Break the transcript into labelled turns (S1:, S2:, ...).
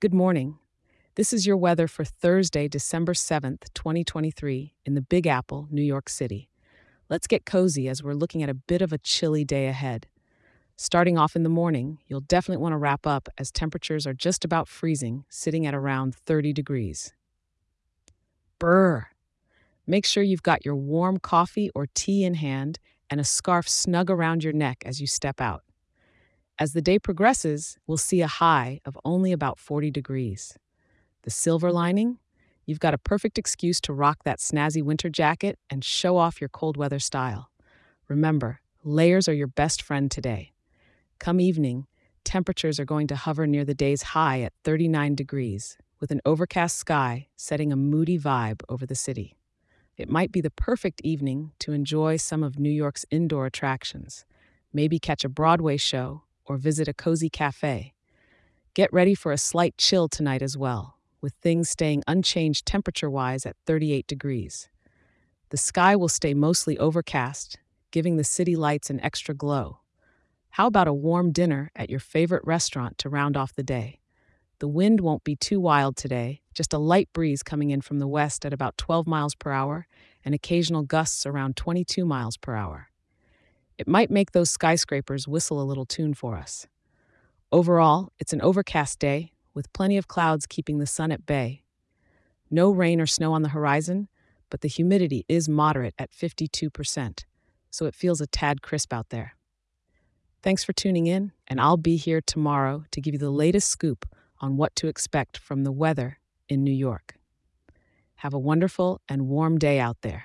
S1: Good morning. This is your weather for Thursday, December 7th, 2023, in the Big Apple, New York City. Let's get cozy as we're looking at a bit of a chilly day ahead. Starting off in the morning, you'll definitely want to wrap up as temperatures are just about freezing, sitting at around 30 degrees. Brr! Make sure you've got your warm coffee or tea in hand and a scarf snug around your neck as you step out. As the day progresses, we'll see a high of only about 40 degrees. The silver mm-hmm. lining? You've got a perfect excuse to rock that snazzy winter jacket and show off your cold weather style. Remember, layers are your best friend today. Come evening, temperatures are going to hover near the day's high at 39 degrees, with an overcast sky setting a moody vibe over the city. It might be the perfect evening to enjoy some of New York's indoor attractions, maybe catch a Broadway show or visit a cozy cafe. Get ready for a slight chill tonight as well, with things staying unchanged temperature wise at 38 degrees. The sky will stay mostly overcast, giving the city lights an extra glow. How about a warm dinner at your favorite restaurant to round off the day? The wind won't be too wild today, just a light breeze coming in from the west at about 12 miles per hour and occasional gusts around 22 miles per hour. It might make those skyscrapers whistle a little tune for us. Overall, it's an overcast day with plenty of clouds keeping the sun at bay. No rain or snow on the horizon, but the humidity is moderate at 52%, so it feels a tad crisp out there. Thanks for tuning in, and I'll be here tomorrow to give you the latest scoop on what to expect from the weather in New York. Have a wonderful and warm day out there.